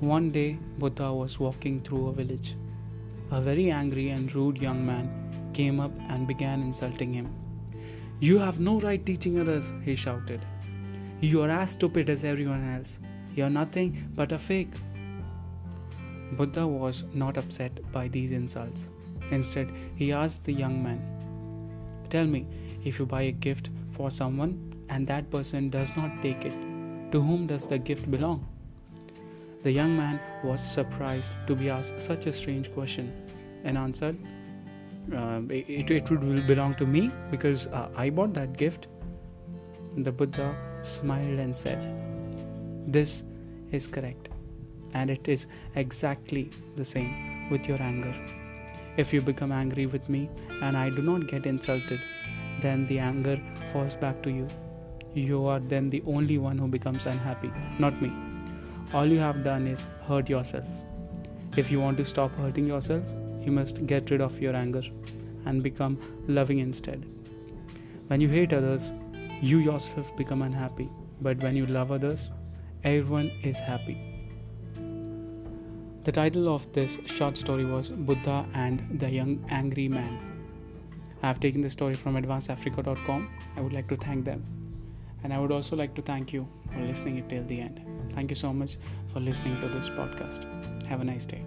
One day, Buddha was walking through a village. A very angry and rude young man came up and began insulting him. You have no right teaching others, he shouted. You are as stupid as everyone else. You are nothing but a fake. Buddha was not upset by these insults. Instead, he asked the young man, Tell me, if you buy a gift for someone and that person does not take it, to whom does the gift belong? The young man was surprised to be asked such a strange question and answered, uh, it, it would belong to me because uh, I bought that gift. The Buddha smiled and said, This is correct, and it is exactly the same with your anger. If you become angry with me and I do not get insulted, then the anger falls back to you. You are then the only one who becomes unhappy, not me all you have done is hurt yourself. If you want to stop hurting yourself, you must get rid of your anger and become loving instead. When you hate others, you yourself become unhappy. But when you love others, everyone is happy. The title of this short story was Buddha and the Young Angry Man. I have taken this story from advanceafrica.com. I would like to thank them. And I would also like to thank you for listening it till the end. Thank you so much for listening to this podcast. Have a nice day.